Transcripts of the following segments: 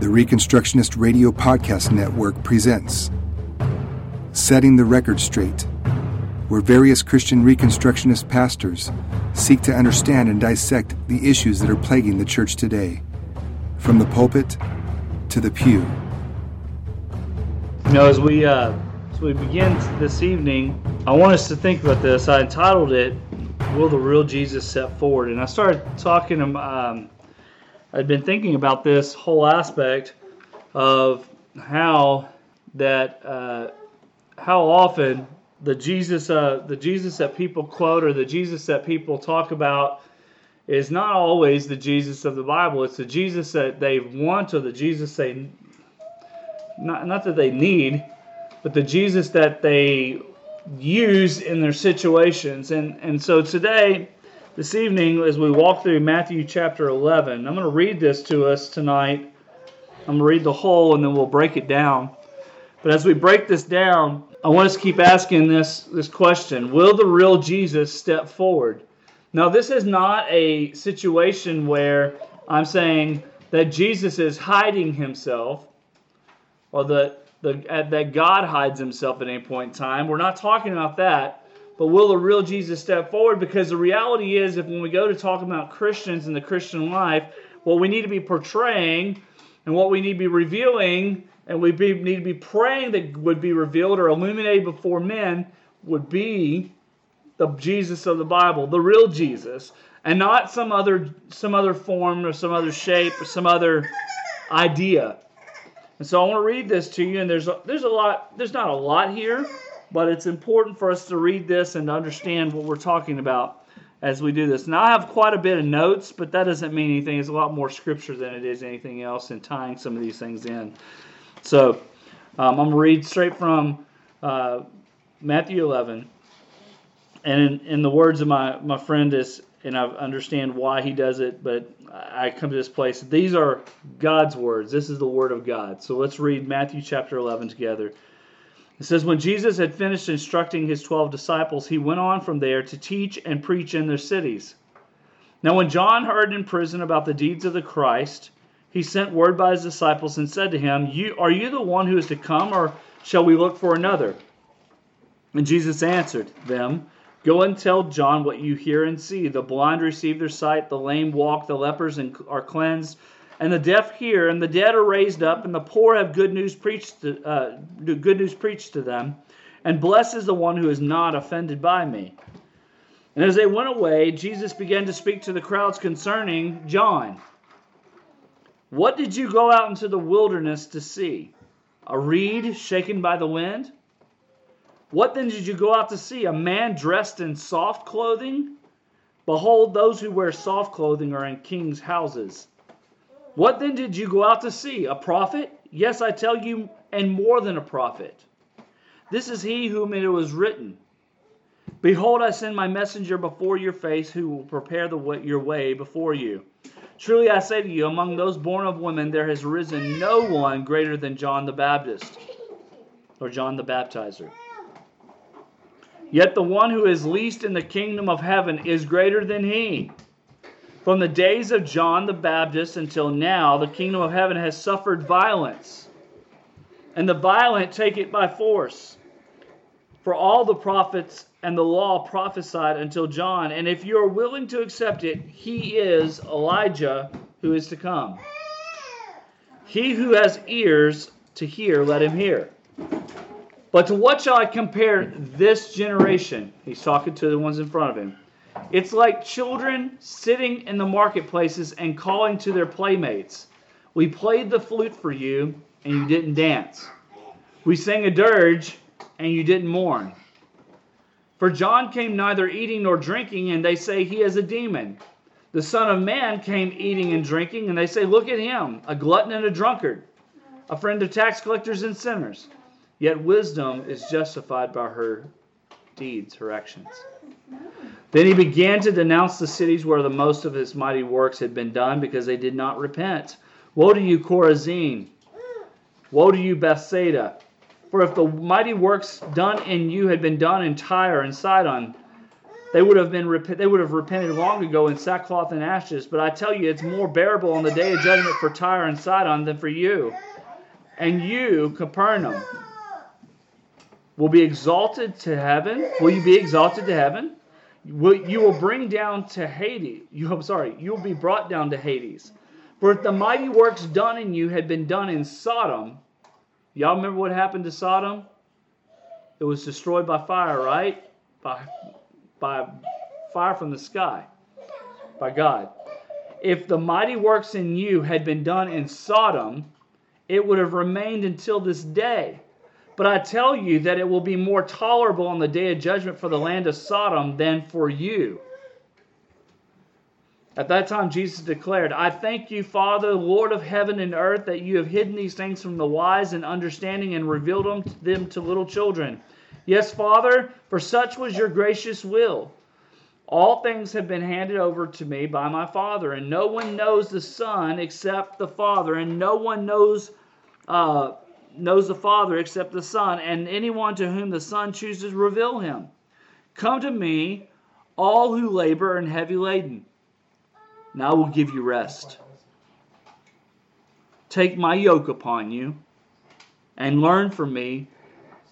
The Reconstructionist Radio Podcast Network presents Setting the Record Straight, where various Christian Reconstructionist pastors seek to understand and dissect the issues that are plaguing the church today, from the pulpit to the pew. You know, as we uh, as we begin this evening, I want us to think about this. I entitled it "Will the Real Jesus Step Forward?" and I started talking. To. Um, I'd been thinking about this whole aspect of how that uh, how often the Jesus uh, the Jesus that people quote or the Jesus that people talk about is not always the Jesus of the Bible. It's the Jesus that they want or the Jesus they not not that they need, but the Jesus that they use in their situations. And and so today this evening, as we walk through Matthew chapter 11, I'm going to read this to us tonight. I'm going to read the whole and then we'll break it down. But as we break this down, I want us to keep asking this, this question Will the real Jesus step forward? Now, this is not a situation where I'm saying that Jesus is hiding himself or that, the, that God hides himself at any point in time. We're not talking about that. But will the real Jesus step forward? Because the reality is, if when we go to talk about Christians and the Christian life, what we need to be portraying and what we need to be revealing and we be, need to be praying that would be revealed or illuminated before men would be the Jesus of the Bible, the real Jesus, and not some other some other form or some other shape or some other idea. And so I want to read this to you, and there's a, there's a lot there's not a lot here, but it's important for us to read this and to understand what we're talking about as we do this. Now, I have quite a bit of notes, but that doesn't mean anything. It's a lot more scripture than it is anything else in tying some of these things in. So, um, I'm going to read straight from uh, Matthew 11. And in, in, the words of my, my friend is, and I understand why he does it, but I come to this place. These are God's words. This is the word of God. So let's read Matthew chapter 11 together. It says, When Jesus had finished instructing his twelve disciples, he went on from there to teach and preach in their cities. Now, when John heard in prison about the deeds of the Christ, he sent word by his disciples and said to him, you, Are you the one who is to come, or shall we look for another? And Jesus answered them, Go and tell John what you hear and see. The blind receive their sight, the lame walk, the lepers are cleansed and the deaf hear, and the dead are raised up, and the poor have good news preached to, uh, good news preached to them. And blessed is the one who is not offended by me. And as they went away, Jesus began to speak to the crowds concerning John. What did you go out into the wilderness to see? A reed shaken by the wind? What then did you go out to see? A man dressed in soft clothing? Behold, those who wear soft clothing are in kings' houses. What then did you go out to see? A prophet? Yes, I tell you, and more than a prophet. This is he whom it was written Behold, I send my messenger before your face, who will prepare way, your way before you. Truly I say to you, among those born of women, there has risen no one greater than John the Baptist, or John the Baptizer. Yet the one who is least in the kingdom of heaven is greater than he. From the days of John the Baptist until now, the kingdom of heaven has suffered violence, and the violent take it by force. For all the prophets and the law prophesied until John, and if you are willing to accept it, he is Elijah who is to come. He who has ears to hear, let him hear. But to what shall I compare this generation? He's talking to the ones in front of him. It's like children sitting in the marketplaces and calling to their playmates. We played the flute for you, and you didn't dance. We sang a dirge, and you didn't mourn. For John came neither eating nor drinking, and they say he is a demon. The Son of Man came eating and drinking, and they say, Look at him, a glutton and a drunkard, a friend of tax collectors and sinners. Yet wisdom is justified by her deeds, her actions. Then he began to denounce the cities where the most of his mighty works had been done because they did not repent. Woe to you, Chorazin! Woe to you, Bethsaida! For if the mighty works done in you had been done in Tyre and Sidon, they would have been they would have repented long ago in sackcloth and ashes. But I tell you, it's more bearable on the day of judgment for Tyre and Sidon than for you. And you, Capernaum, will be exalted to heaven. Will you be exalted to heaven? Will, you will bring down to Hades. You, I'm sorry, you will be brought down to Hades. For if the mighty works done in you had been done in Sodom, y'all remember what happened to Sodom? It was destroyed by fire, right? By by fire from the sky by God. If the mighty works in you had been done in Sodom, it would have remained until this day. But I tell you that it will be more tolerable on the day of judgment for the land of Sodom than for you. At that time, Jesus declared, I thank you, Father, Lord of heaven and earth, that you have hidden these things from the wise and understanding and revealed them to, them to little children. Yes, Father, for such was your gracious will. All things have been handed over to me by my Father, and no one knows the Son except the Father, and no one knows uh, knows the Father except the Son, and anyone to whom the Son chooses reveal him. Come to me, all who labor and heavy laden, and I will give you rest. Take my yoke upon you, and learn from me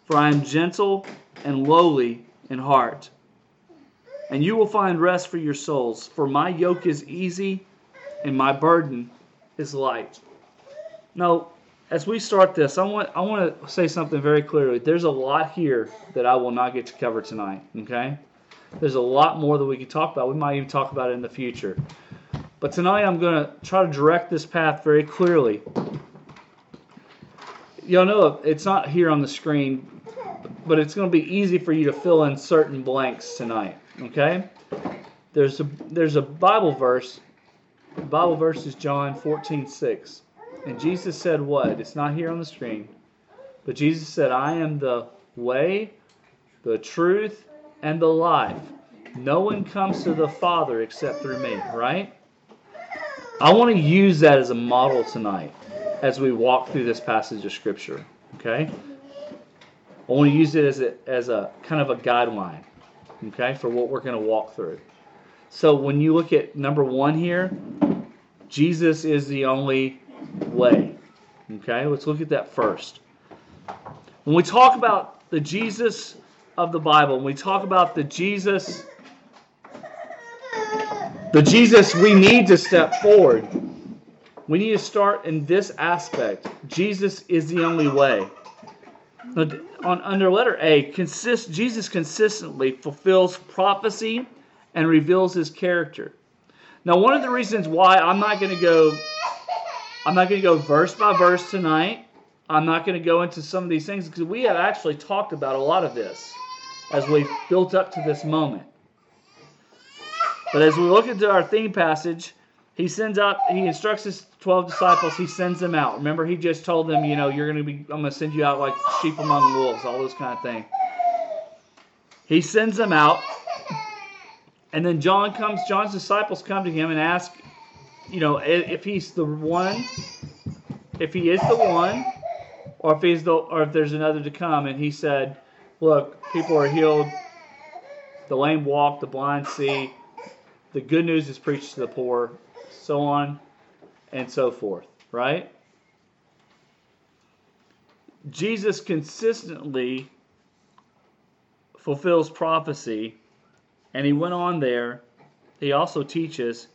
for I am gentle and lowly in heart. And you will find rest for your souls, for my yoke is easy and my burden is light. Now, as we start this, I want I want to say something very clearly. There's a lot here that I will not get to cover tonight, okay? There's a lot more that we can talk about. We might even talk about it in the future. But tonight I'm going to try to direct this path very clearly. Y'all know it's not here on the screen, but it's going to be easy for you to fill in certain blanks tonight. Okay? There's a there's a Bible verse. The Bible verse is John 14, 6. And Jesus said what? It's not here on the screen. But Jesus said, I am the way, the truth, and the life. No one comes to the Father except through me, right? I want to use that as a model tonight as we walk through this passage of Scripture. Okay? I want to use it as a, as a kind of a guideline, okay, for what we're going to walk through. So when you look at number one here, Jesus is the only way. Okay, let's look at that first. When we talk about the Jesus of the Bible, when we talk about the Jesus, the Jesus we need to step forward, we need to start in this aspect. Jesus is the only way on under letter A, consist, Jesus consistently fulfills prophecy and reveals his character. Now, one of the reasons why I'm not going to go I'm not going to go verse by verse tonight. I'm not going to go into some of these things because we have actually talked about a lot of this as we've built up to this moment. But as we look into our theme passage, he sends out, he instructs his 12 disciples, he sends them out. Remember, he just told them, you know, you're going to be, I'm going to send you out like sheep among wolves, all those kind of things. He sends them out. And then John comes, John's disciples come to him and ask, you know, if he's the one, if he is the one, or if he's the, or if there's another to come. And he said, look, people are healed, the lame walk, the blind see, the good news is preached to the poor, so on and so forth, right? Jesus consistently fulfills prophecy, and he went on there. He also teaches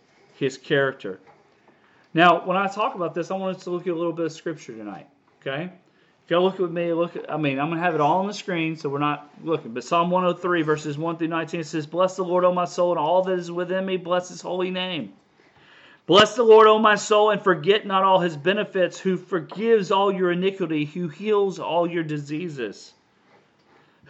his character. Now, when I talk about this, I want us to look at a little bit of scripture tonight. Okay? If y'all look with me, look at, I mean, I'm to have it all on the screen, so we're not looking. But Psalm 103, verses 1 through 19 says, Bless the Lord, O my soul, and all that is within me, bless his holy name. Bless the Lord, O my soul, and forget not all his benefits, who forgives all your iniquity, who heals all your diseases,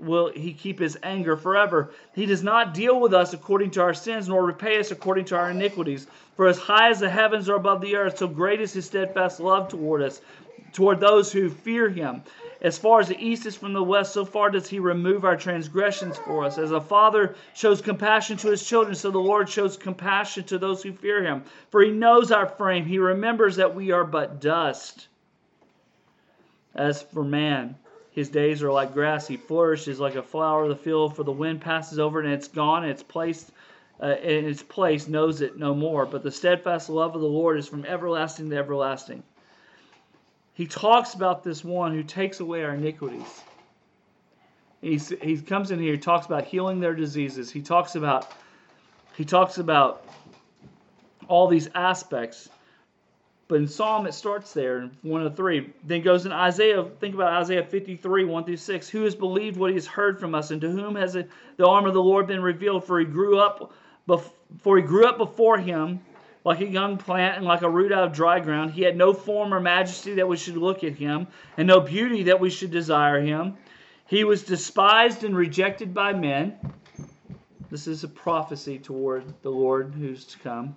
will he keep his anger forever. He does not deal with us according to our sins, nor repay us according to our iniquities. For as high as the heavens are above the earth, so great is his steadfast love toward us, toward those who fear him. As far as the east is from the west, so far does he remove our transgressions for us. As a father shows compassion to his children, so the Lord shows compassion to those who fear him. For he knows our frame, he remembers that we are but dust. As for man, his days are like grass. He flourishes like a flower of the field, for the wind passes over and it's gone, and its place, uh, in its place knows it no more. But the steadfast love of the Lord is from everlasting to everlasting he talks about this one who takes away our iniquities. He's, he comes in here, he talks about healing their diseases. He talks about he talks about all these aspects. But in Psalm, it starts there in 103. Then goes in Isaiah, think about Isaiah 53, 1 through 6. Who has believed what he has heard from us, and to whom has the arm of the Lord been revealed? For he grew up, before he grew up before him like a young plant and like a root out of dry ground. He had no form or majesty that we should look at him, and no beauty that we should desire him. He was despised and rejected by men. This is a prophecy toward the Lord who's to come.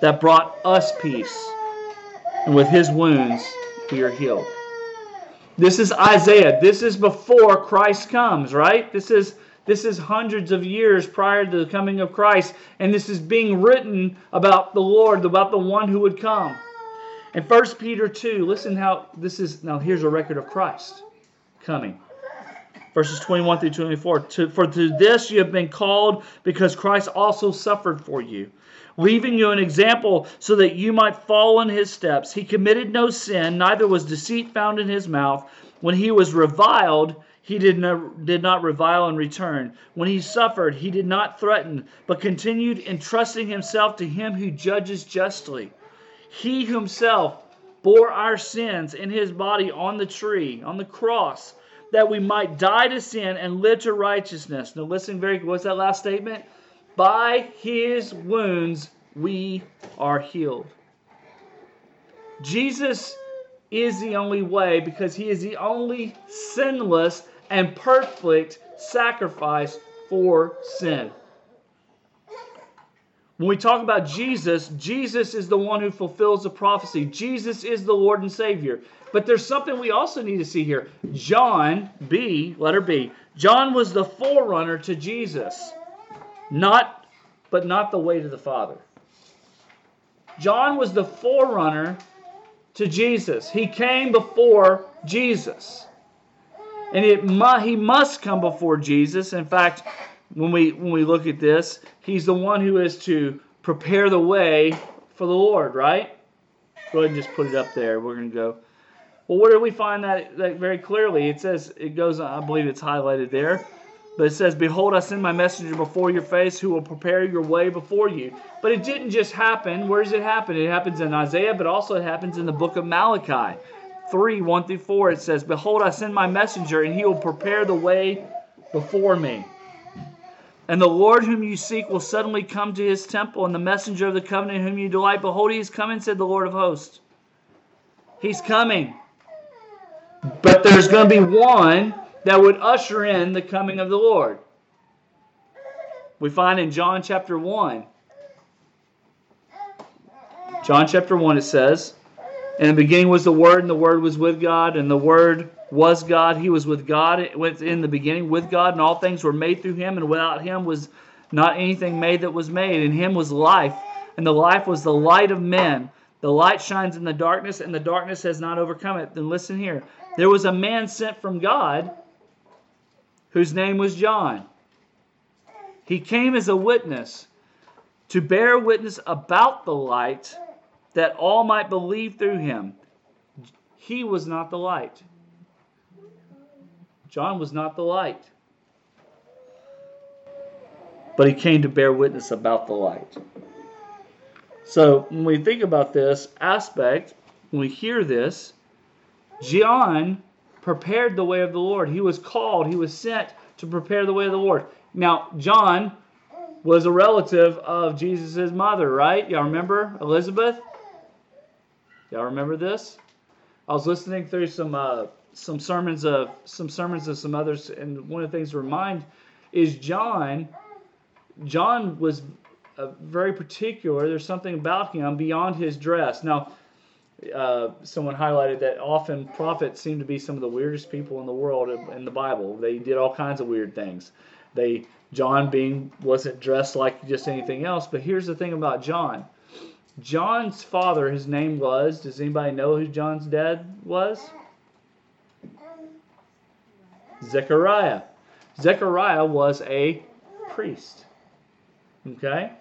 that brought us peace, and with his wounds we are healed. This is Isaiah. This is before Christ comes, right? This is this is hundreds of years prior to the coming of Christ, and this is being written about the Lord, about the one who would come. In 1 Peter 2, listen how this is. Now, here's a record of Christ coming. Verses 21 through 24. To, for to this you have been called, because Christ also suffered for you, leaving you an example so that you might follow in his steps. He committed no sin, neither was deceit found in his mouth. When he was reviled, he did not, did not revile in return. When he suffered, he did not threaten, but continued entrusting himself to him who judges justly. He himself bore our sins in his body on the tree, on the cross, that we might die to sin and live to righteousness. Now, listen very what's that last statement? By his wounds we are healed. Jesus is the only way because he is the only sinless and perfect sacrifice for sin. When we talk about Jesus, Jesus is the one who fulfills the prophecy. Jesus is the Lord and Savior. But there's something we also need to see here. John, B, letter B, John was the forerunner to Jesus, not, but not the way to the Father. John was the forerunner to Jesus. He came before Jesus and it mu- he must come before Jesus. In fact, when we when we look at this, he's the one who is to prepare the way for the Lord, right? Go ahead and just put it up there. We're going to go. Well, where do we find that, that very clearly? It says, it goes, I believe it's highlighted there, but it says, Behold, I send my messenger before your face who will prepare your way before you. But it didn't just happen. Where does it happen? It happens in Isaiah, but also it happens in the book of Malachi. 3 1 through 4, it says, Behold, I send my messenger, and he will prepare the way before me. And the Lord whom you seek will suddenly come to his temple, and the messenger of the covenant whom you delight. Behold, he is coming, said the Lord of hosts. He's coming. But there's going to be one that would usher in the coming of the Lord. We find in John chapter 1. John chapter 1, it says, in the beginning was the Word, and the Word was with God, and the Word was God. He was with God in the beginning with God, and all things were made through him, and without him was not anything made that was made. In him was life, and the life was the light of men. The light shines in the darkness, and the darkness has not overcome it. Then listen here. There was a man sent from God whose name was John. He came as a witness to bear witness about the light that all might believe through him. He was not the light. John was not the light. but he came to bear witness about the light. So when we think about this aspect, when we hear this, John prepared the way of the Lord. He was called, he was sent to prepare the way of the Lord. Now, John was a relative of Jesus' mother, right? Y'all remember Elizabeth? Y'all remember this? I was listening through some uh, some sermons of some sermons of some others, and one of the things to remind is John. John was uh, very particular. There's something about him beyond his dress. Now, uh, someone highlighted that often prophets seem to be some of the weirdest people in the world in the Bible. They did all kinds of weird things. They John being wasn't dressed like just anything else. But here's the thing about John. John's father, his name was. Does anybody know who John's dad was? Zechariah. Zechariah was a priest. Okay?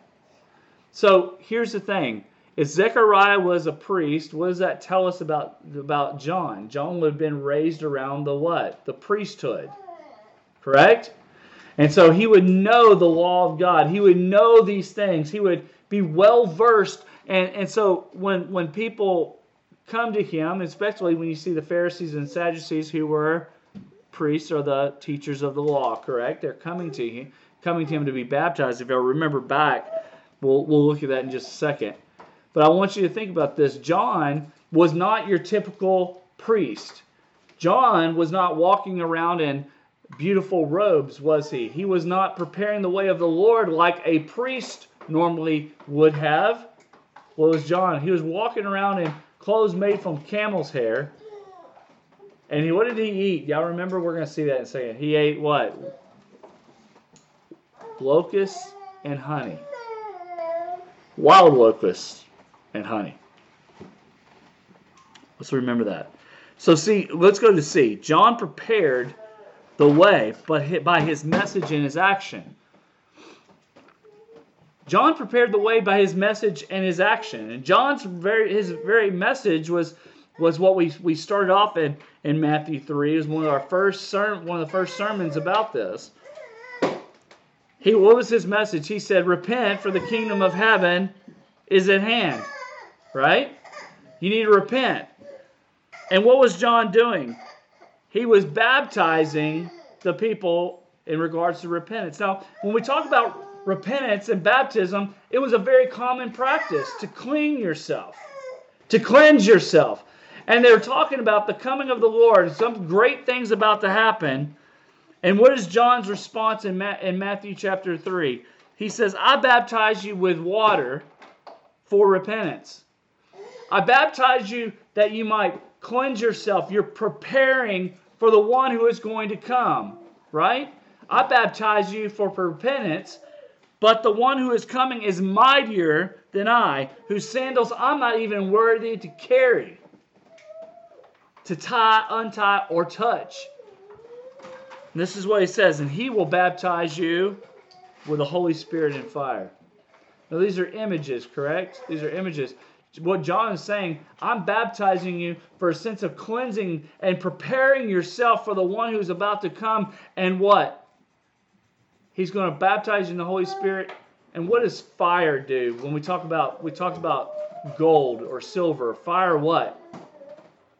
So here's the thing. If Zechariah was a priest, what does that tell us about, about John? John would have been raised around the what? The priesthood. Correct? And so he would know the law of God. He would know these things. He would be well versed. And, and so when, when people come to him, especially when you see the Pharisees and Sadducees who were priests or the teachers of the law, correct? They're coming to him, coming to him to be baptized. If you remember back, we'll, we'll look at that in just a second. But I want you to think about this. John was not your typical priest. John was not walking around in beautiful robes, was he? He was not preparing the way of the Lord like a priest normally would have. What was John? He was walking around in clothes made from camel's hair. And he, what did he eat? Y'all remember? We're going to see that in a second. He ate what? Locusts and honey. Wild locusts and honey. Let's remember that. So, see, let's go to C. John prepared the way, but by his message and his action. John prepared the way by his message and his action. And John's very his very message was was what we, we started off in, in Matthew 3. It was one of our first ser- one of the first sermons about this. He what was his message? He said, Repent, for the kingdom of heaven is at hand. Right? You need to repent. And what was John doing? He was baptizing the people in regards to repentance. Now, when we talk about repentance and baptism, it was a very common practice to clean yourself, to cleanse yourself. And they're talking about the coming of the Lord, some great things about to happen. And what is John's response in, in Matthew chapter 3? He says, I baptize you with water for repentance. I baptize you that you might cleanse yourself. You're preparing for the one who is going to come, right? I baptize you for repentance, but the one who is coming is mightier than I, whose sandals I'm not even worthy to carry, to tie, untie, or touch. This is what he says, and he will baptize you with the Holy Spirit and fire. Now, these are images, correct? These are images what John is saying, I'm baptizing you for a sense of cleansing and preparing yourself for the one who's about to come. And what? He's going to baptize you in the Holy Spirit. And what does fire do? When we talk about, we talked about gold or silver. Fire what?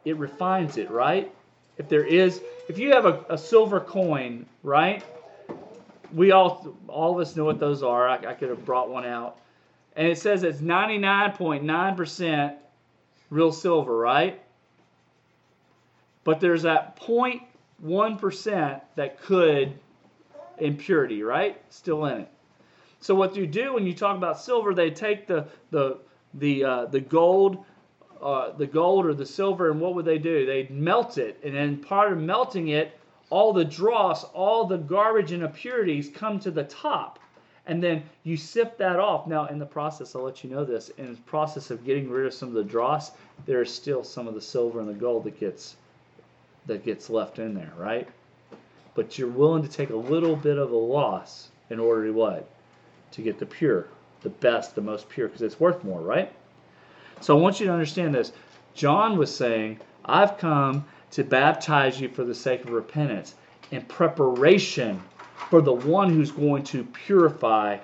It refines it, right? If there is, if you have a, a silver coin, right? We all, all of us know what those are. I, I could have brought one out and it says it's 99.9% real silver, right? But there's that 0.1% that could impurity, right? Still in it. So what you do when you talk about silver, they take the the the uh, the gold, uh, the gold or the silver, and what would they do? They melt it, and then part of melting it, all the dross, all the garbage and impurities come to the top and then you sift that off. Now, in the process, I'll let you know this. In the process of getting rid of some of the dross, there is still some of the silver and the gold that gets that gets left in there, right? But you're willing to take a little bit of a loss in order to what? To get the pure, the best, the most pure, because it's worth more, right? So I want you to understand this. John was saying, I've come to baptize you for the sake of repentance in preparation for the one who's going to purify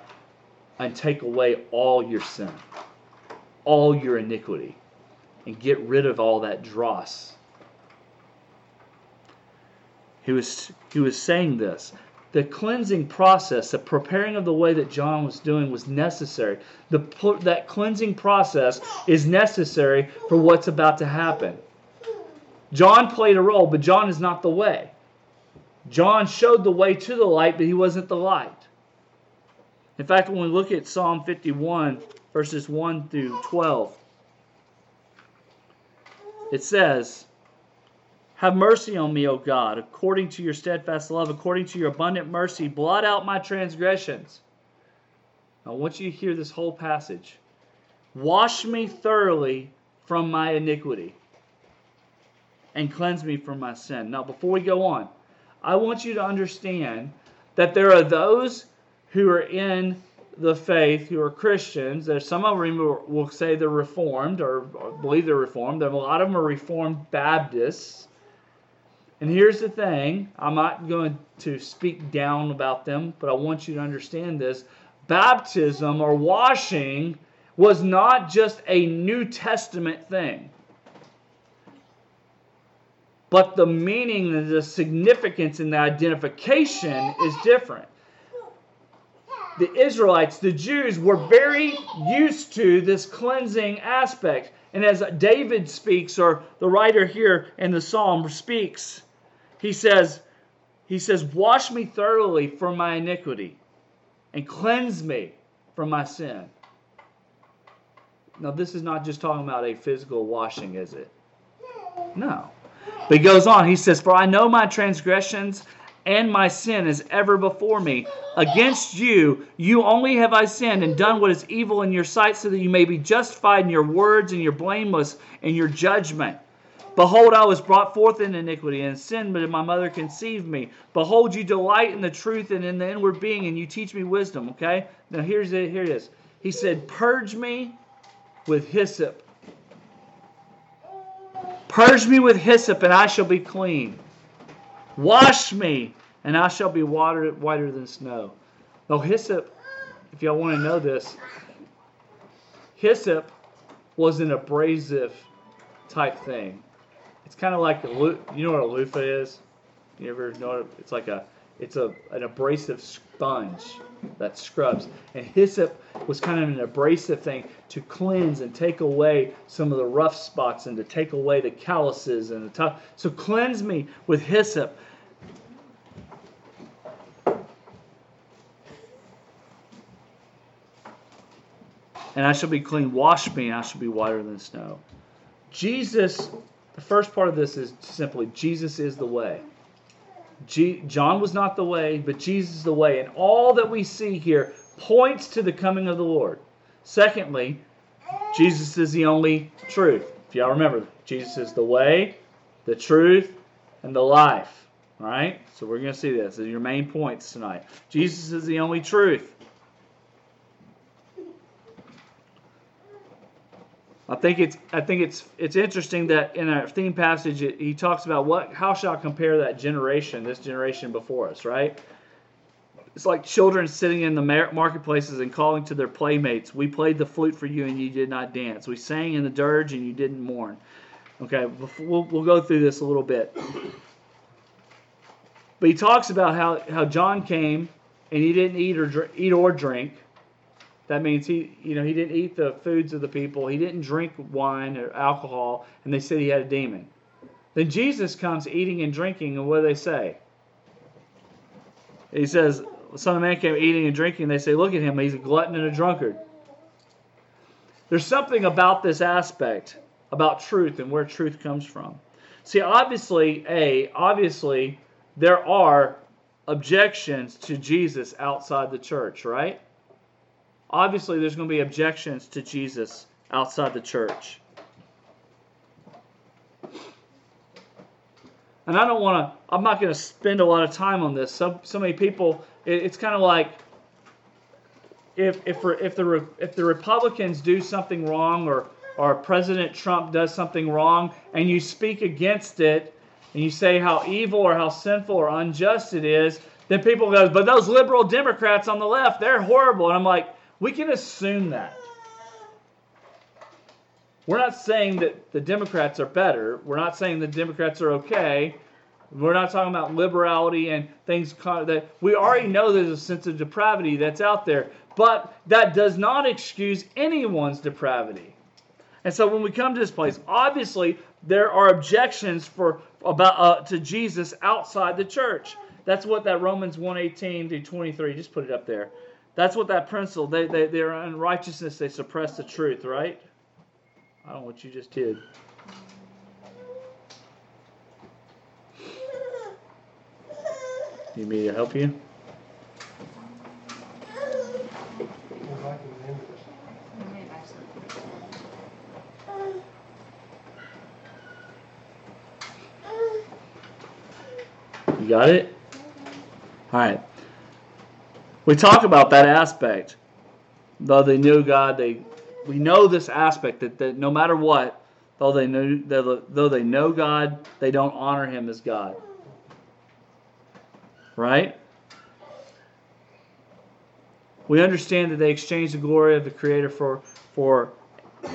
and take away all your sin, all your iniquity, and get rid of all that dross. He was, he was saying this. The cleansing process, the preparing of the way that John was doing was necessary. The, that cleansing process is necessary for what's about to happen. John played a role, but John is not the way. John showed the way to the light, but he wasn't the light. In fact, when we look at Psalm 51, verses 1 through 12, it says, Have mercy on me, O God, according to your steadfast love, according to your abundant mercy, blot out my transgressions. I want you to hear this whole passage. Wash me thoroughly from my iniquity and cleanse me from my sin. Now, before we go on, I want you to understand that there are those who are in the faith who are Christians. There's some of them will say they're Reformed or, believe they're Reformed. There a lot of them are Reformed Baptists. And here's the thing I'm not going to speak down about them, but I want you to understand this. Baptism or washing was not just a New Testament thing but the meaning and the significance and the identification is different. The Israelites, the Jews, were very used to this cleansing aspect. And as David speaks, or the writer here in the psalm speaks, he says, he says, Wash me thoroughly from my iniquity and cleanse me from my sin. Now, this is not just talking about a physical washing, is it? No. But he goes on, he says, For I know my transgressions and my sin is ever before me. Against you, you only have I sinned and done what is evil in your sight, so that you may be justified in your words and you're blameless in your judgment. Behold, I was brought forth in iniquity and sin, but my mother conceived me. Behold, you delight in the truth and in the inward being, and you teach me wisdom. Okay? Now here's it. Here it is. He said, Purge me with hyssop, Purge me with hyssop, and I shall be clean. Wash me, and I shall be whiter than snow. Now, hyssop, if y'all want to know this, hyssop was an abrasive type thing. It's kind of like a, you know what a loofah is. You ever know it? It's like a it's a an abrasive sponge that scrubs. And hyssop was kind of an abrasive thing to cleanse and take away some of the rough spots and to take away the calluses and the tough. So cleanse me with hyssop. And I shall be clean. Wash me, and I shall be whiter than snow. Jesus, the first part of this is simply Jesus is the way. G- John was not the way, but Jesus is the way. And all that we see here points to the coming of the Lord. Secondly, Jesus is the only truth. If y'all remember, Jesus is the way, the truth, and the life. All right? So we're going to see this. These are your main points tonight. Jesus is the only truth. I think it's I think it's it's interesting that in our theme passage it, he talks about what how shall I compare that generation, this generation before us, right? It's like children sitting in the marketplaces and calling to their playmates, "We played the flute for you and you did not dance. We sang in the dirge and you didn't mourn." Okay, we'll, we'll go through this a little bit. But he talks about how, how John came and he didn't eat or eat or drink that means he, you know, he didn't eat the foods of the people. He didn't drink wine or alcohol, and they said he had a demon. Then Jesus comes eating and drinking, and what do they say? He says, Son of Man came eating and drinking, and they say, look at him, he's a glutton and a drunkard. There's something about this aspect, about truth and where truth comes from. See, obviously, A, obviously, there are objections to Jesus outside the church, right? Obviously there's going to be objections to Jesus outside the church. And I don't want to, I'm not going to spend a lot of time on this. So, so many people, it, it's kind of like if, if, if, the, if the Republicans do something wrong or, or President Trump does something wrong and you speak against it and you say how evil or how sinful or unjust it is, then people go, but those liberal Democrats on the left, they're horrible. And I'm like, we can assume that. We're not saying that the Democrats are better. We're not saying the Democrats are okay. We're not talking about liberality and things that we already know there's a sense of depravity that's out there, but that does not excuse anyone's depravity. And so when we come to this place, obviously there are objections for about uh, to Jesus outside the church. That's what that Romans 118 to 23, just put it up there. That's what that principle, they, they, they're unrighteousness, they suppress the truth, right? I don't know what you just did. You need me to help you? You got it? All right. We talk about that aspect. Though they knew God, they we know this aspect that, that no matter what, though they know though they know God, they don't honor Him as God. Right? We understand that they exchanged the glory of the Creator for for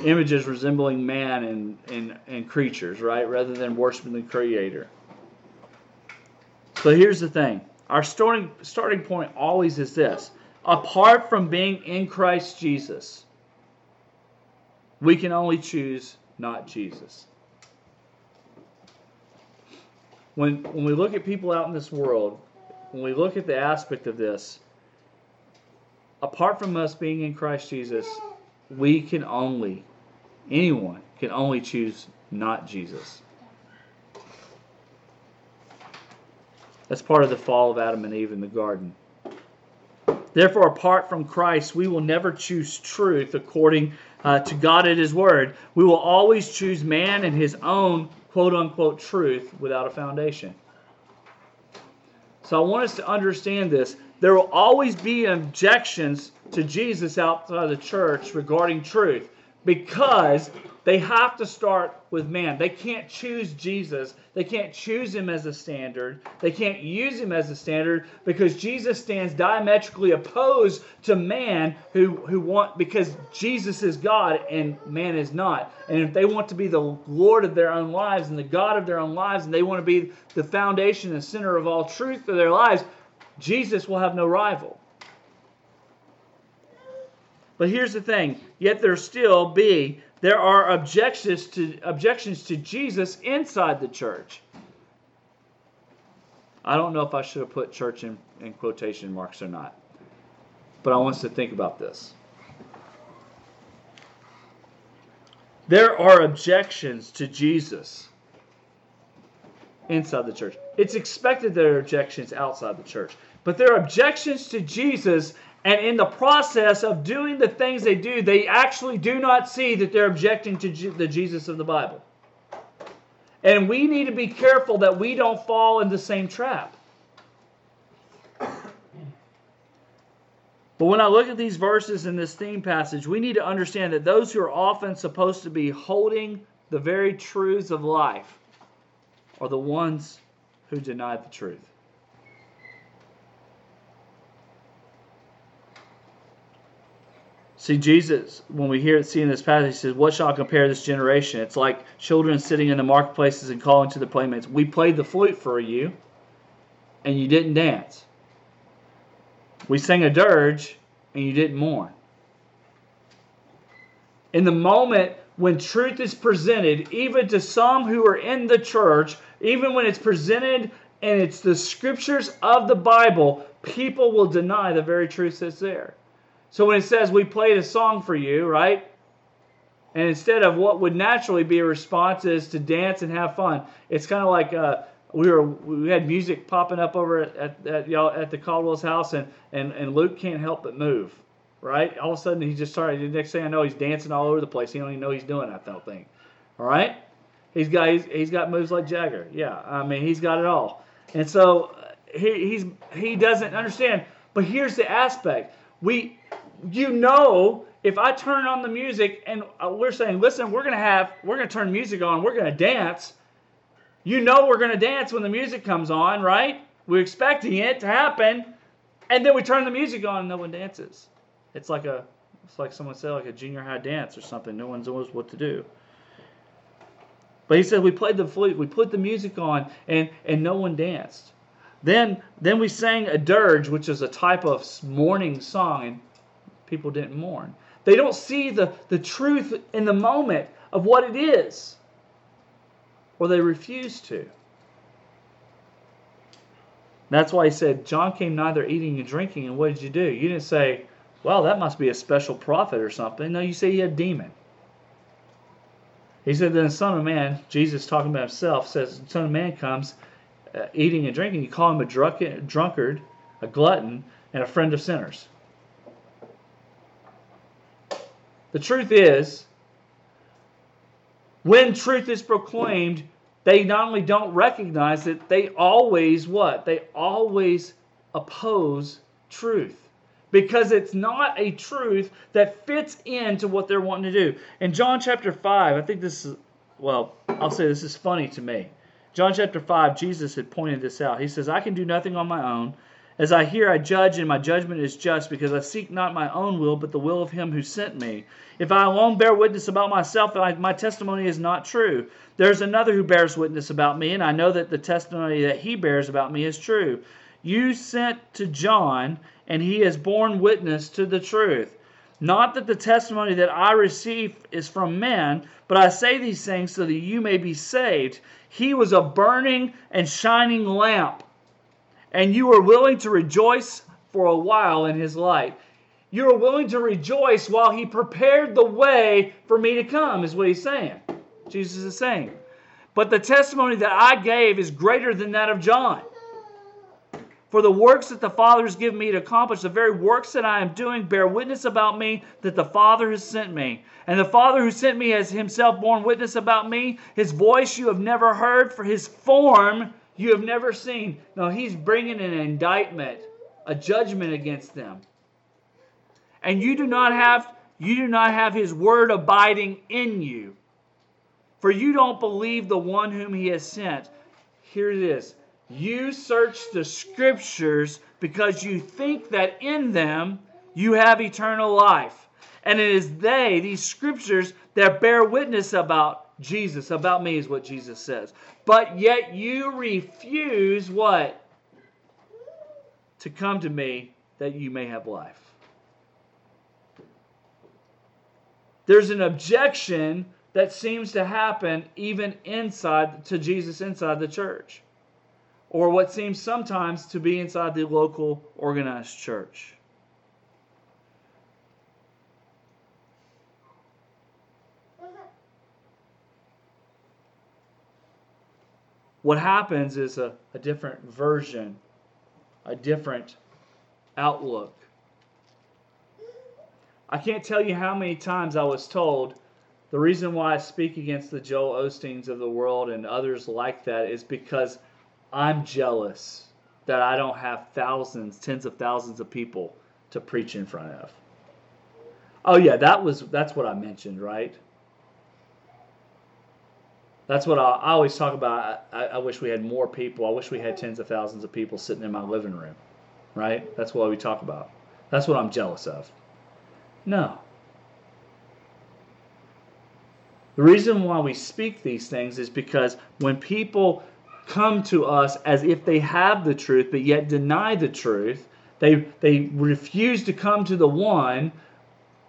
images resembling man and, and, and creatures, right? Rather than worshiping the Creator. So here's the thing our starting, starting point always is this apart from being in Christ Jesus, we can only choose not Jesus. When, when we look at people out in this world, when we look at the aspect of this, apart from us being in Christ Jesus, we can only, anyone can only choose not Jesus. That's part of the fall of Adam and Eve in the garden. Therefore, apart from Christ, we will never choose truth according uh, to God and His Word. We will always choose man and his own quote unquote truth without a foundation. So I want us to understand this. There will always be objections to Jesus outside the church regarding truth because they have to start with man. They can't choose Jesus. They can't choose him as a standard. They can't use him as a standard because Jesus stands diametrically opposed to man who, who want because Jesus is God and man is not. And if they want to be the Lord of their own lives and the God of their own lives and they want to be the foundation and center of all truth for their lives, Jesus will have no rival. But here's the thing, yet there still be there are objections to objections to Jesus inside the church. I don't know if I should have put church in, in quotation marks or not. But I want us to think about this. There are objections to Jesus inside the church. It's expected there are objections outside the church. But there are objections to Jesus and in the process of doing the things they do, they actually do not see that they're objecting to the Jesus of the Bible. And we need to be careful that we don't fall in the same trap. But when I look at these verses in this theme passage, we need to understand that those who are often supposed to be holding the very truths of life are the ones who deny the truth. See, Jesus, when we hear it, see in this passage, he says, What shall I compare this generation? It's like children sitting in the marketplaces and calling to the playmates, We played the flute for you, and you didn't dance. We sang a dirge, and you didn't mourn. In the moment when truth is presented, even to some who are in the church, even when it's presented and it's the scriptures of the Bible, people will deny the very truth that's there. So when it says we played a song for you, right? And instead of what would naturally be a response is to dance and have fun. It's kind of like uh, we were we had music popping up over at at, y'all at the Caldwell's house, and, and and Luke can't help but move, right? All of a sudden he just started. The next thing I know, he's dancing all over the place. He don't even know he's doing that thing. All right, he's got he's, he's got moves like Jagger. Yeah, I mean he's got it all. And so uh, he he's he doesn't understand. But here's the aspect: we you know if I turn on the music and uh, we're saying, listen, we're to have, we're to turn music on, we're to dance. You know we're to dance when the music comes on, right? we're expecting it to happen, and then we turn the music on and no one dances. It's like a it's like someone said like a junior high dance or something. No one knows what to do. But he said we played the flute, we put the music on, and and no one danced. Then then we sang a dirge, which is a type of mourning song, and people didn't mourn. They don't see the, the truth in the moment of what it is, or they refuse to. That's why he said, John came neither eating and drinking, and what did you do? You didn't say, well, that must be a special prophet or something. No, you say he had a demon. He said, then the Son of Man, Jesus talking about himself, says, the Son of Man comes uh, eating and drinking. You call him a drunkard, a glutton, and a friend of sinners. The truth is, when truth is proclaimed, they not only don't recognize it, they always what? They always oppose truth because it's not a truth that fits into what they're wanting to do. In John chapter 5, I think this is, well, I'll say this is funny to me. John chapter 5, Jesus had pointed this out. He says, I can do nothing on my own. As I hear, I judge, and my judgment is just, because I seek not my own will, but the will of him who sent me. If I alone bear witness about myself, my testimony is not true. There's another who bears witness about me, and I know that the testimony that he bears about me is true. You sent to John, and he has borne witness to the truth. Not that the testimony that I receive is from men, but I say these things so that you may be saved. He was a burning and shining lamp, and you are willing to rejoice for a while in his light. You are willing to rejoice while he prepared the way for me to come, is what he's saying. Jesus is saying. But the testimony that I gave is greater than that of John. For the works that the Father has given me to accomplish, the very works that I am doing, bear witness about me that the Father has sent me. And the Father who sent me has himself borne witness about me. His voice you have never heard, for his form you have never seen. Now he's bringing an indictment, a judgment against them. And you do not have you do not have his word abiding in you. For you don't believe the one whom he has sent. Here it is. You search the scriptures because you think that in them you have eternal life. And it is they, these scriptures, that bear witness about Jesus, about me, is what Jesus says. But yet you refuse what? To come to me that you may have life. There's an objection that seems to happen even inside to Jesus inside the church or what seems sometimes to be inside the local organized church. What happens is a, a different version, a different outlook. I can't tell you how many times I was told the reason why I speak against the Joel Osteens of the world and others like that is because I'm jealous that I don't have thousands, tens of thousands of people to preach in front of. Oh yeah, that was that's what I mentioned, right? That's what I, I always talk about. I, I, wish we had more people. I wish we had tens of thousands of people sitting in my living room, right? That's what we talk about. That's what I'm jealous of. No. The reason why we speak these things is because when people come to us as if they have the truth, but yet deny the truth. They, they refuse to come to the one,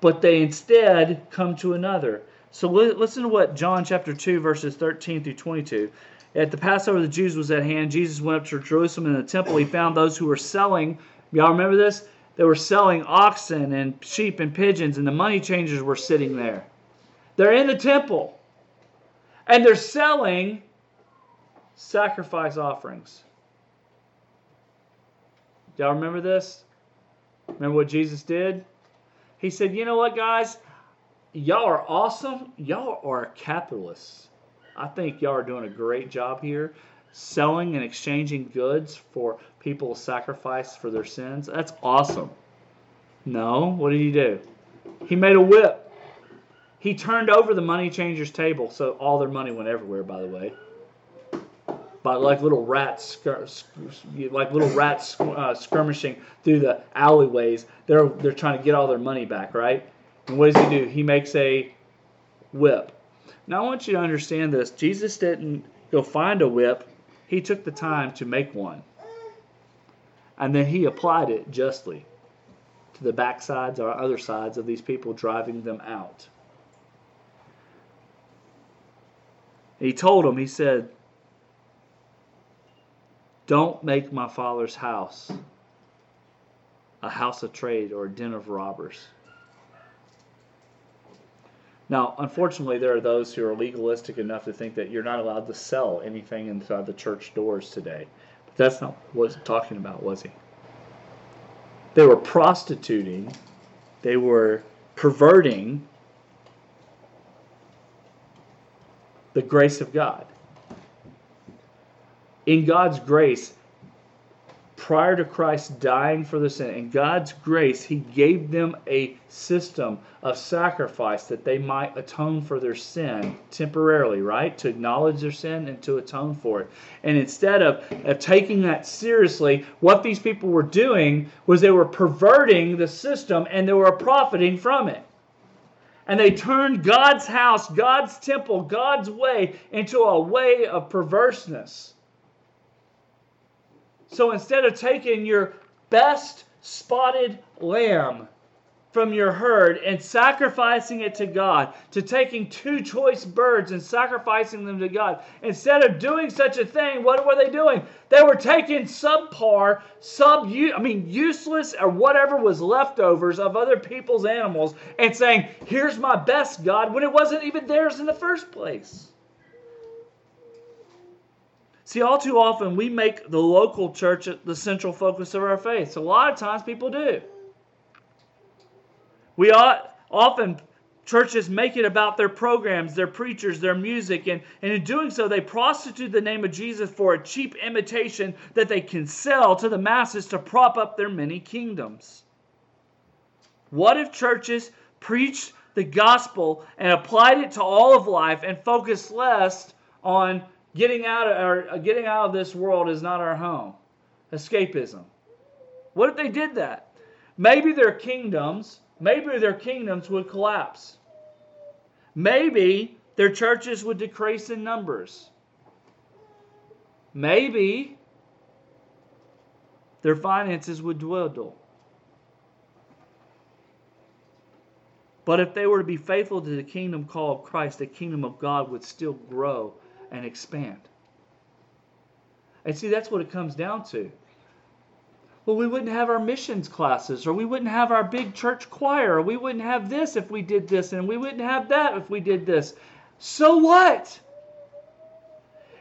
but they instead come to another. So listen to what John chapter 2, verses 13 through 22. At the Passover, the Jews was at hand. Jesus went up to Jerusalem in the temple. He found those who were selling. Y'all remember this? They were selling oxen and sheep and pigeons, and the money changers were sitting there. They're in the temple. And they're selling sacrifice offerings. Y'all remember this? Remember what Jesus did? He said, You know what, guys? Y'all are awesome. Y'all are capitalists. I think y'all are doing a great job here selling and exchanging goods for people to sacrifice for their sins. That's awesome. No, what did he do? He made a whip. He turned over the money changers' table, so all their money went everywhere, by the way. but like little rats, like little rats uh, skirmishing through the alleyways. They're they're trying to get all their money back, right? And what does he do? He makes a whip. Now I want you to understand this. Jesus didn't go find a whip. He took the time to make one. And then he applied it justly to the backsides or other sides of these people driving them out. He told them, he said, Don't make my father's house a house of trade or a den of robbers. Now, unfortunately, there are those who are legalistic enough to think that you're not allowed to sell anything inside the church doors today. But that's not what he's talking about, was he? They were prostituting, they were perverting the grace of God. In God's grace, prior to Christ dying for the sin, in God's grace, He gave them a system of sacrifice that they might atone for their sin temporarily, right? To acknowledge their sin and to atone for it. And instead of, of taking that seriously, what these people were doing was they were perverting the system and they were profiting from it. And they turned God's house, God's temple, God's way into a way of perverseness. So instead of taking your best spotted lamb from your herd and sacrificing it to God, to taking two choice birds and sacrificing them to God. Instead of doing such a thing, what were they doing? They were taking subpar, sub I mean useless or whatever was leftovers of other people's animals and saying, "Here's my best God," when it wasn't even theirs in the first place. See, all too often we make the local church the central focus of our faith. A lot of times people do. We ought, often churches make it about their programs, their preachers, their music, and, and in doing so, they prostitute the name of Jesus for a cheap imitation that they can sell to the masses to prop up their many kingdoms. What if churches preached the gospel and applied it to all of life and focused less on Getting out of or uh, getting out of this world is not our home. Escapism. What if they did that? Maybe their kingdoms, maybe their kingdoms would collapse. Maybe their churches would decrease in numbers. Maybe their finances would dwindle. But if they were to be faithful to the kingdom call of Christ, the kingdom of God would still grow and expand. And see, that's what it comes down to. Well, we wouldn't have our missions classes, or we wouldn't have our big church choir, or we wouldn't have this if we did this, and we wouldn't have that if we did this. So what?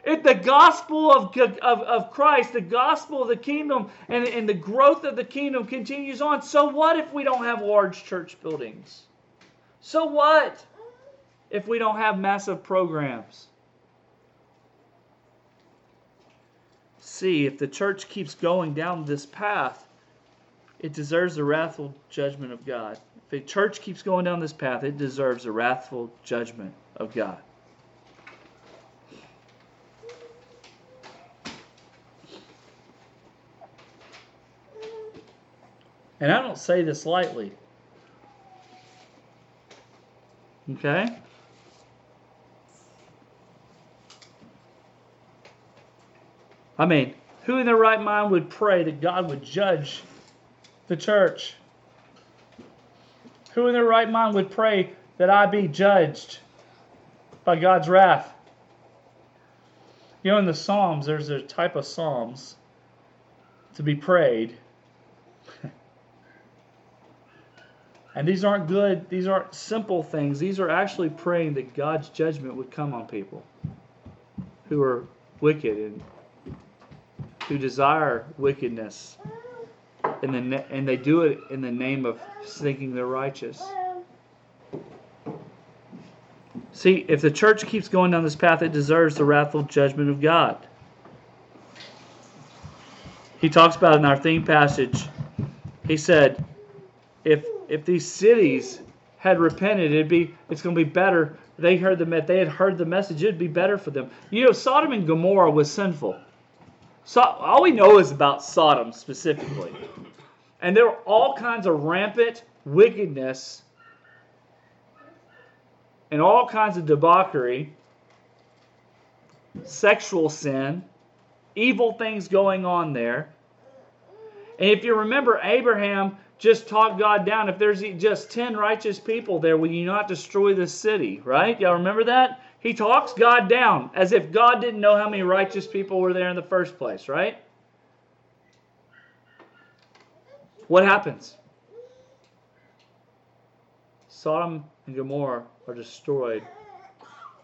If the gospel of, of, of Christ, the gospel of the kingdom, and, and the growth of the kingdom continues on, so what if we don't have large church buildings? So what if we don't have massive programs? See if the church keeps going down this path, it deserves the wrathful judgment of God. If the church keeps going down this path, it deserves the wrathful judgment of God. And I don't say this lightly. Okay? I mean, who in their right mind would pray that God would judge the church? Who in their right mind would pray that I be judged by God's wrath? You know, in the Psalms, there's a type of Psalms to be prayed. and these aren't good, these aren't simple things. These are actually praying that God's judgment would come on people who are wicked and who desire wickedness, and, the, and they do it in the name of thinking they're righteous. See, if the church keeps going down this path, it deserves the wrathful judgment of God. He talks about in our theme passage, he said, if if these cities had repented, it'd be it's going to be better they heard the they had heard the message, it'd be better for them. You know, Sodom and Gomorrah was sinful. So all we know is about Sodom specifically. And there were all kinds of rampant wickedness and all kinds of debauchery, sexual sin, evil things going on there. And if you remember, Abraham just talked God down. If there's just 10 righteous people there, will you not destroy the city? Right? Y'all remember that? He talks God down as if God didn't know how many righteous people were there in the first place, right? What happens? Sodom and Gomorrah are destroyed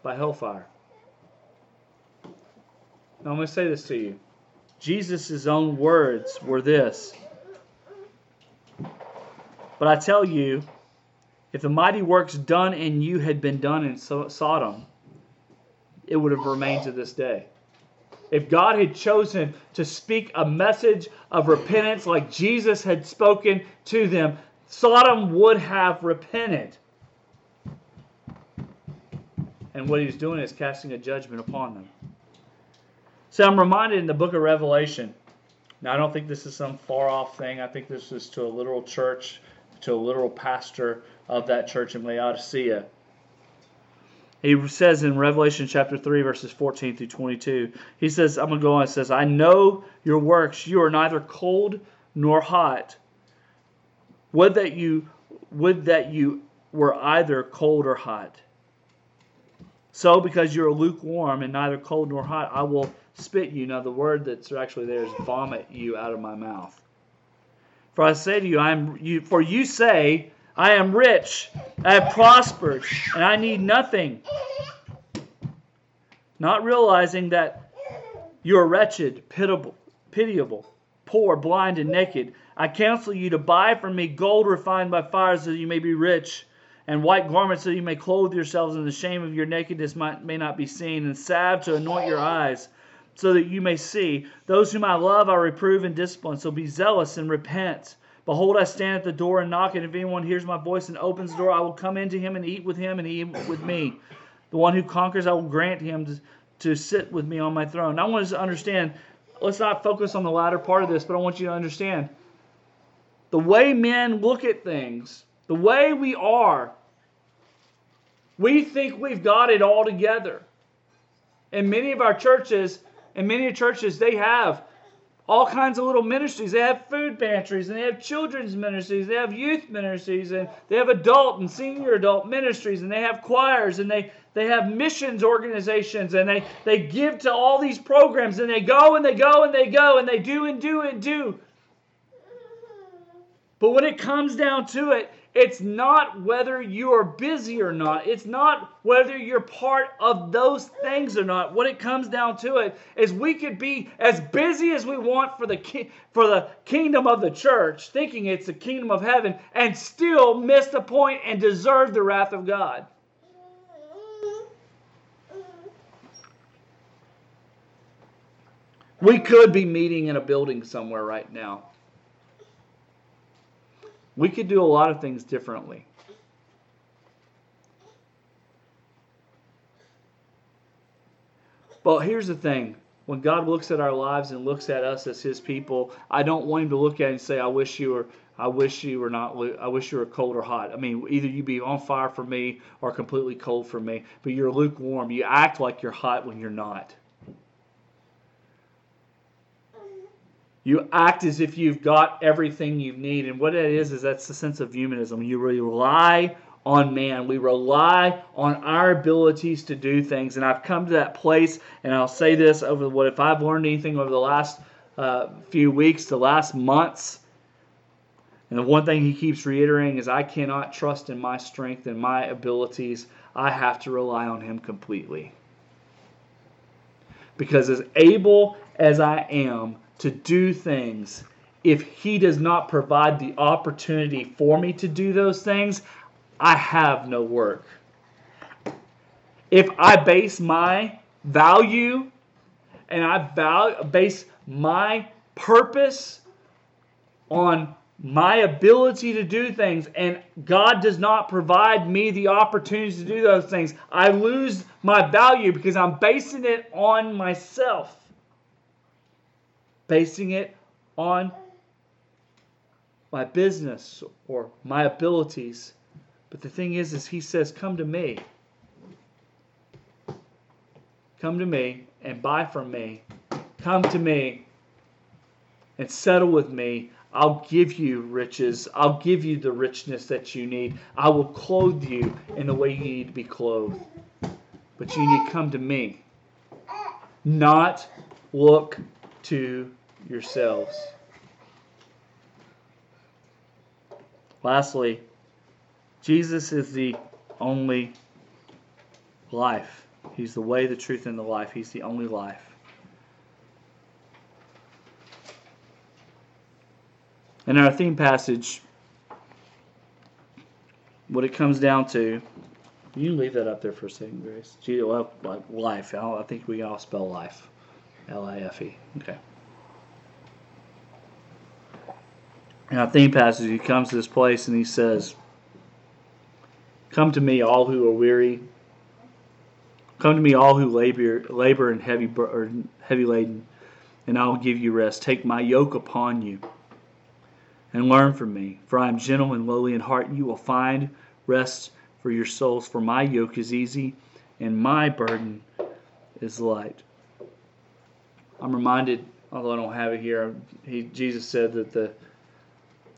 by hellfire. Now I'm going to say this to you. Jesus' own words were this. But I tell you, if the mighty works done in you had been done in Sodom, it would have remained to this day. If God had chosen to speak a message of repentance like Jesus had spoken to them, Sodom would have repented. And what he's doing is casting a judgment upon them. So I'm reminded in the book of Revelation. Now, I don't think this is some far off thing. I think this is to a literal church, to a literal pastor of that church in Laodicea. He says in Revelation chapter 3, verses 14 through 22, he says, I'm going to go on, it says, I know your works. You are neither cold nor hot. Would that you would that you were either cold or hot. So, because you're lukewarm and neither cold nor hot, I will spit you. Now, the word that's actually there is vomit you out of my mouth. For I say to you, I am you. For you say, I am rich, I have prospered, and I need nothing. Not realizing that you are wretched, pitiable, pitiable, poor, blind, and naked. I counsel you to buy from me gold refined by fire so that you may be rich, and white garments so that you may clothe yourselves, and the shame of your nakedness might, may not be seen, and salve to anoint your eyes so that you may see. Those whom I love I reprove and discipline, so be zealous and repent. Behold, I stand at the door and knock, and if anyone hears my voice and opens the door, I will come into him and eat with him and he with me. The one who conquers, I will grant him to, to sit with me on my throne. Now, I want us to understand, let's not focus on the latter part of this, but I want you to understand the way men look at things, the way we are, we think we've got it all together. In many of our churches, in many churches, they have all kinds of little ministries. They have food pantries and they have children's ministries, they have youth ministries, and they have adult and senior adult ministries, and they have choirs and they, they have missions organizations and they, they give to all these programs and they go and they go and they go and they do and do and do. But when it comes down to it, it's not whether you are busy or not. It's not whether you're part of those things or not. What it comes down to it is we could be as busy as we want for the ki- for the kingdom of the church, thinking it's the kingdom of heaven, and still miss the point and deserve the wrath of God. We could be meeting in a building somewhere right now we could do a lot of things differently. But here's the thing when God looks at our lives and looks at us as His people, I don't want Him to look at and say, "I wish you were, I wish you were not, I wish you were cold or hot." I mean, either you be on fire for me or completely cold for me. But you're lukewarm. You act like you're hot when you're not. You act as if you've got everything you need. And what it is, is that's the sense of humanism. You rely on man. We rely on our abilities to do things. And I've come to that place, and I'll say this over what if I've learned anything over the last uh, few weeks, the last months, and the one thing he keeps reiterating is I cannot trust in my strength and my abilities. I have to rely on him completely. Because as able as I am to do things, if He does not provide the opportunity for me to do those things, I have no work. If I base my value and I value, base my purpose on my ability to do things and God does not provide me the opportunities to do those things, I lose my value because I'm basing it on myself. Basing it on my business or my abilities. But the thing is is he says come to me. Come to me and buy from me. Come to me and settle with me I'll give you riches. I'll give you the richness that you need. I will clothe you in the way you need to be clothed. But you need to come to me, not look to yourselves. Lastly, Jesus is the only life. He's the way, the truth, and the life. He's the only life. In our theme passage, what it comes down to, you leave that up there for a second, Grace. Well, life. I think we all spell life. L I F E. Okay. In our theme passage, he comes to this place and he says, Come to me, all who are weary. Come to me, all who labor, labor and heavy, or heavy laden, and I will give you rest. Take my yoke upon you and learn from me. For I am gentle and lowly in heart, and you will find rest for your souls. For my yoke is easy, and my burden is light. I'm reminded, although I don't have it here, he, Jesus said that the,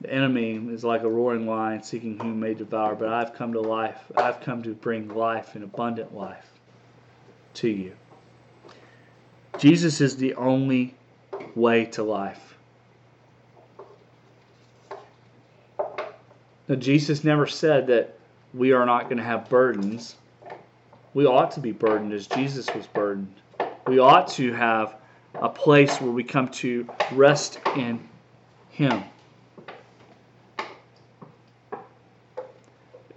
the enemy is like a roaring lion seeking whom may devour, but I've come to life. I've come to bring life and abundant life to you. Jesus is the only way to life. Now, Jesus never said that we are not going to have burdens. We ought to be burdened as Jesus was burdened. We ought to have a place where we come to rest in Him.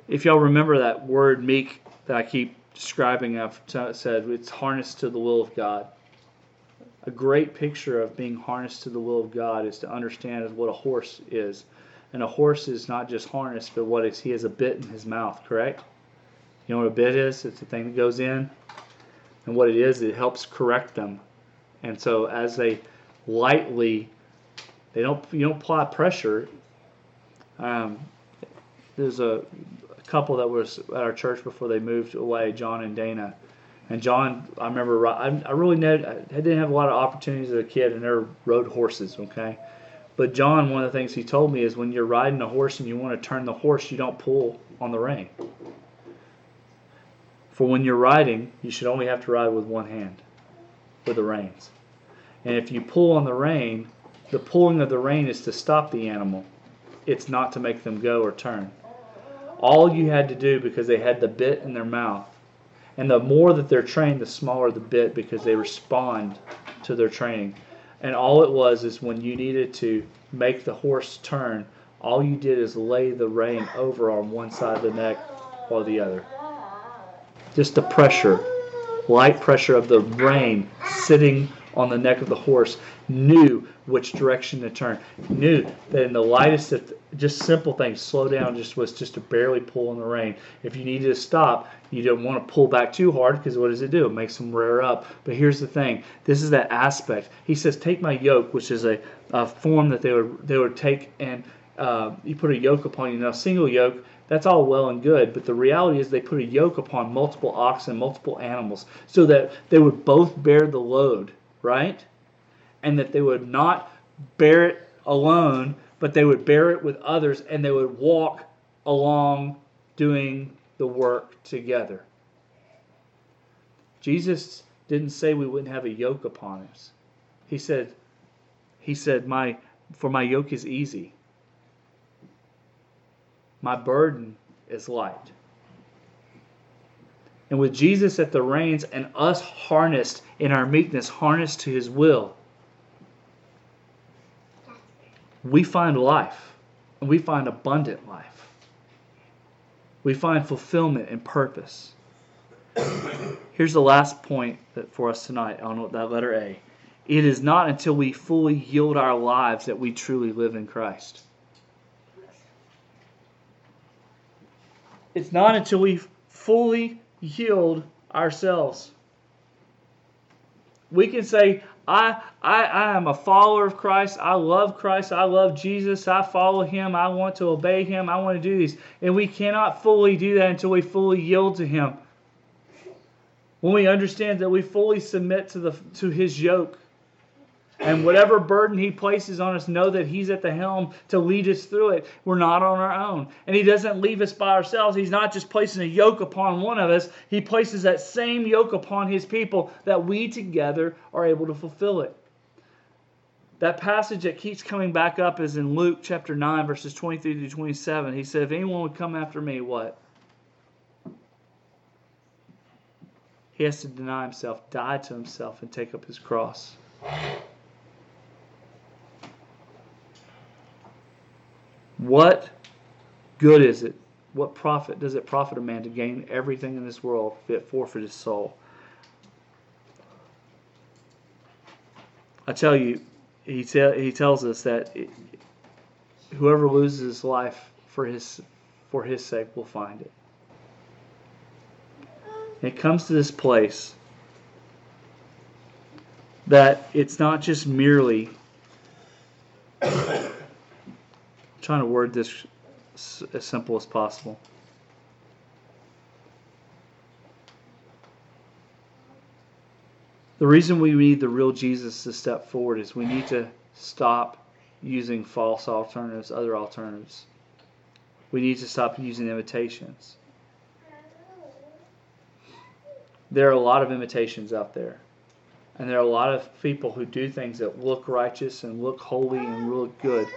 If y'all remember that word meek that I keep describing, I've said it's harnessed to the will of God. A great picture of being harnessed to the will of God is to understand what a horse is. And a horse is not just harnessed, but what is he has a bit in his mouth, correct? You know what a bit is? It's a thing that goes in. And what it is, it helps correct them. And so as they lightly, they don't you don't apply pressure. Um, there's a, a couple that was at our church before they moved away, John and Dana. And John, I remember, I, I really know, I didn't have a lot of opportunities as a kid, and never rode horses. Okay, but John, one of the things he told me is when you're riding a horse and you want to turn the horse, you don't pull on the rein. For when you're riding, you should only have to ride with one hand, with the reins. And if you pull on the rein, the pulling of the rein is to stop the animal. It's not to make them go or turn. All you had to do because they had the bit in their mouth. And the more that they're trained, the smaller the bit because they respond to their training. And all it was is when you needed to make the horse turn, all you did is lay the rein over on one side of the neck or the other. Just the pressure, light pressure of the rein sitting on the neck of the horse knew which direction to turn. Knew that in the lightest of just simple things, slow down just was just to barely pull on the rein. If you needed to stop, you don't want to pull back too hard because what does it do? It makes them rear up. But here's the thing: this is that aspect. He says, "Take my yoke," which is a, a form that they would they would take and uh, you put a yoke upon you. Now, single yoke. That's all well and good, but the reality is they put a yoke upon multiple oxen, multiple animals, so that they would both bear the load, right? and that they would not bear it alone, but they would bear it with others and they would walk along doing the work together. Jesus didn't say we wouldn't have a yoke upon us. He said, He said, My for my yoke is easy. My burden is light. And with Jesus at the reins and us harnessed in our meekness, harnessed to his will, we find life, and we find abundant life. We find fulfillment and purpose. Here's the last point that for us tonight on that letter A. It is not until we fully yield our lives that we truly live in Christ. It's not until we fully yield ourselves. We can say, I, I, I am a follower of Christ. I love Christ. I love Jesus. I follow him. I want to obey him. I want to do these. And we cannot fully do that until we fully yield to him. When we understand that we fully submit to, the, to his yoke. And whatever burden he places on us, know that he's at the helm to lead us through it. We're not on our own. And he doesn't leave us by ourselves. He's not just placing a yoke upon one of us, he places that same yoke upon his people that we together are able to fulfill it. That passage that keeps coming back up is in Luke chapter 9, verses 23 to 27. He said, If anyone would come after me, what? He has to deny himself, die to himself, and take up his cross. What good is it? What profit does it profit a man to gain everything in this world, yet forfeit his soul? I tell you, he, te- he tells us that it, whoever loses his life for his for his sake will find it. It comes to this place that it's not just merely trying to word this as simple as possible. The reason we need the real Jesus to step forward is we need to stop using false alternatives, other alternatives. We need to stop using imitations. There are a lot of imitations out there. And there are a lot of people who do things that look righteous and look holy and look good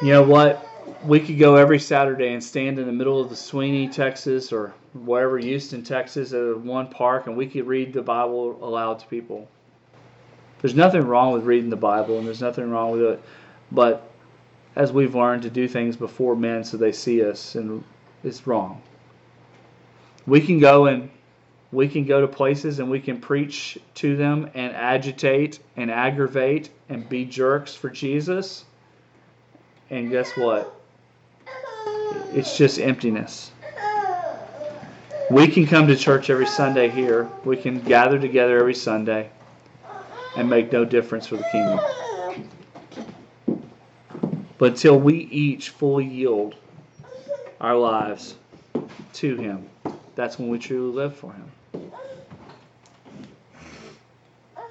you know what? We could go every Saturday and stand in the middle of the Sweeny, Texas, or wherever, Houston, Texas, at one park, and we could read the Bible aloud to people. There's nothing wrong with reading the Bible, and there's nothing wrong with it. But as we've learned to do things before men so they see us, and it's wrong. We can go and we can go to places and we can preach to them and agitate and aggravate and be jerks for Jesus and guess what? It's just emptiness. We can come to church every Sunday here. We can gather together every Sunday and make no difference for the kingdom. But until we each fully yield our lives to Him, that's when we truly live for Him.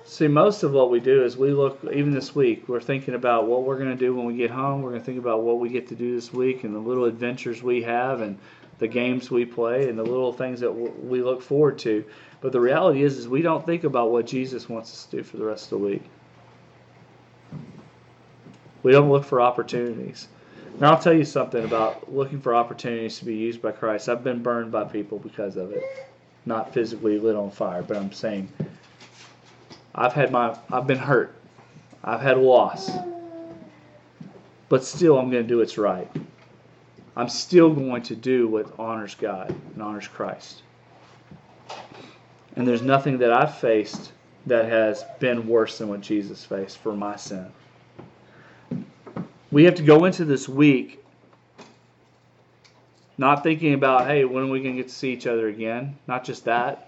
See, most of what we do is we look, even this week, we're thinking about what we're going to do when we get home. We're going to think about what we get to do this week and the little adventures we have and the games we play and the little things that we look forward to. But the reality is, is we don't think about what Jesus wants us to do for the rest of the week. We don't look for opportunities. Now, I'll tell you something about looking for opportunities to be used by Christ. I've been burned by people because of it. Not physically lit on fire, but I'm saying I've had my I've been hurt. I've had loss. But still I'm going to do what's right. I'm still going to do what honors God and honors Christ. And there's nothing that I've faced that has been worse than what Jesus faced for my sin. We have to go into this week not thinking about, hey, when are we going to get to see each other again? Not just that,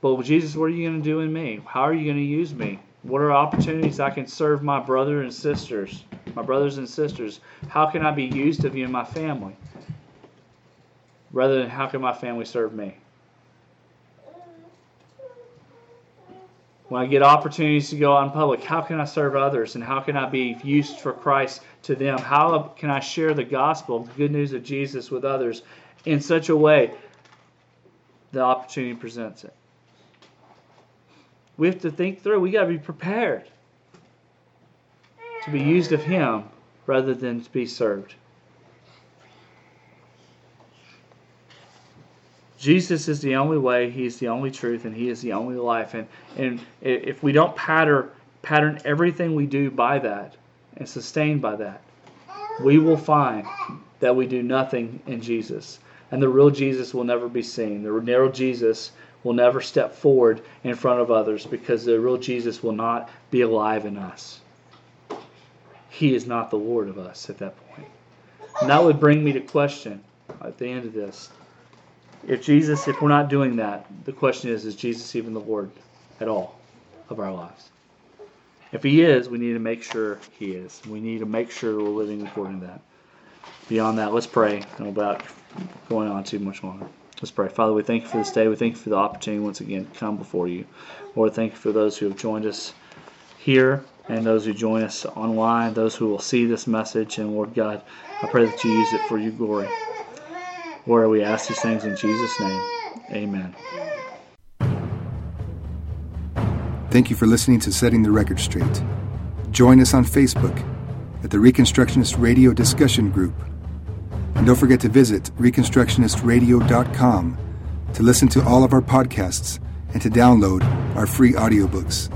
but Jesus, what are you going to do in me? How are you going to use me? What are opportunities I can serve my brother and sisters, my brothers and sisters? How can I be used of you in my family? Rather than how can my family serve me? When I get opportunities to go out in public, how can I serve others and how can I be used for Christ to them? How can I share the gospel, the good news of Jesus with others in such a way the opportunity presents it? We have to think through. We got to be prepared to be used of Him rather than to be served. Jesus is the only way, He is the only truth, and He is the only life. And, and if we don't pattern, pattern everything we do by that and sustain by that, we will find that we do nothing in Jesus. And the real Jesus will never be seen. The real Jesus will never step forward in front of others because the real Jesus will not be alive in us. He is not the Lord of us at that point. And that would bring me to question at the end of this. If Jesus, if we're not doing that, the question is, is Jesus even the Lord at all of our lives? If he is, we need to make sure he is. We need to make sure we're living according to that. Beyond that, let's pray Don't about going on too much longer. Let's pray. Father, we thank you for this day. We thank you for the opportunity once again to come before you. Lord, thank you for those who have joined us here and those who join us online, those who will see this message. And Lord God, I pray that you use it for your glory. Lord, we ask these things in Jesus' name. Amen. Thank you for listening to Setting the Record Straight. Join us on Facebook at the Reconstructionist Radio Discussion Group. And don't forget to visit ReconstructionistRadio.com to listen to all of our podcasts and to download our free audiobooks.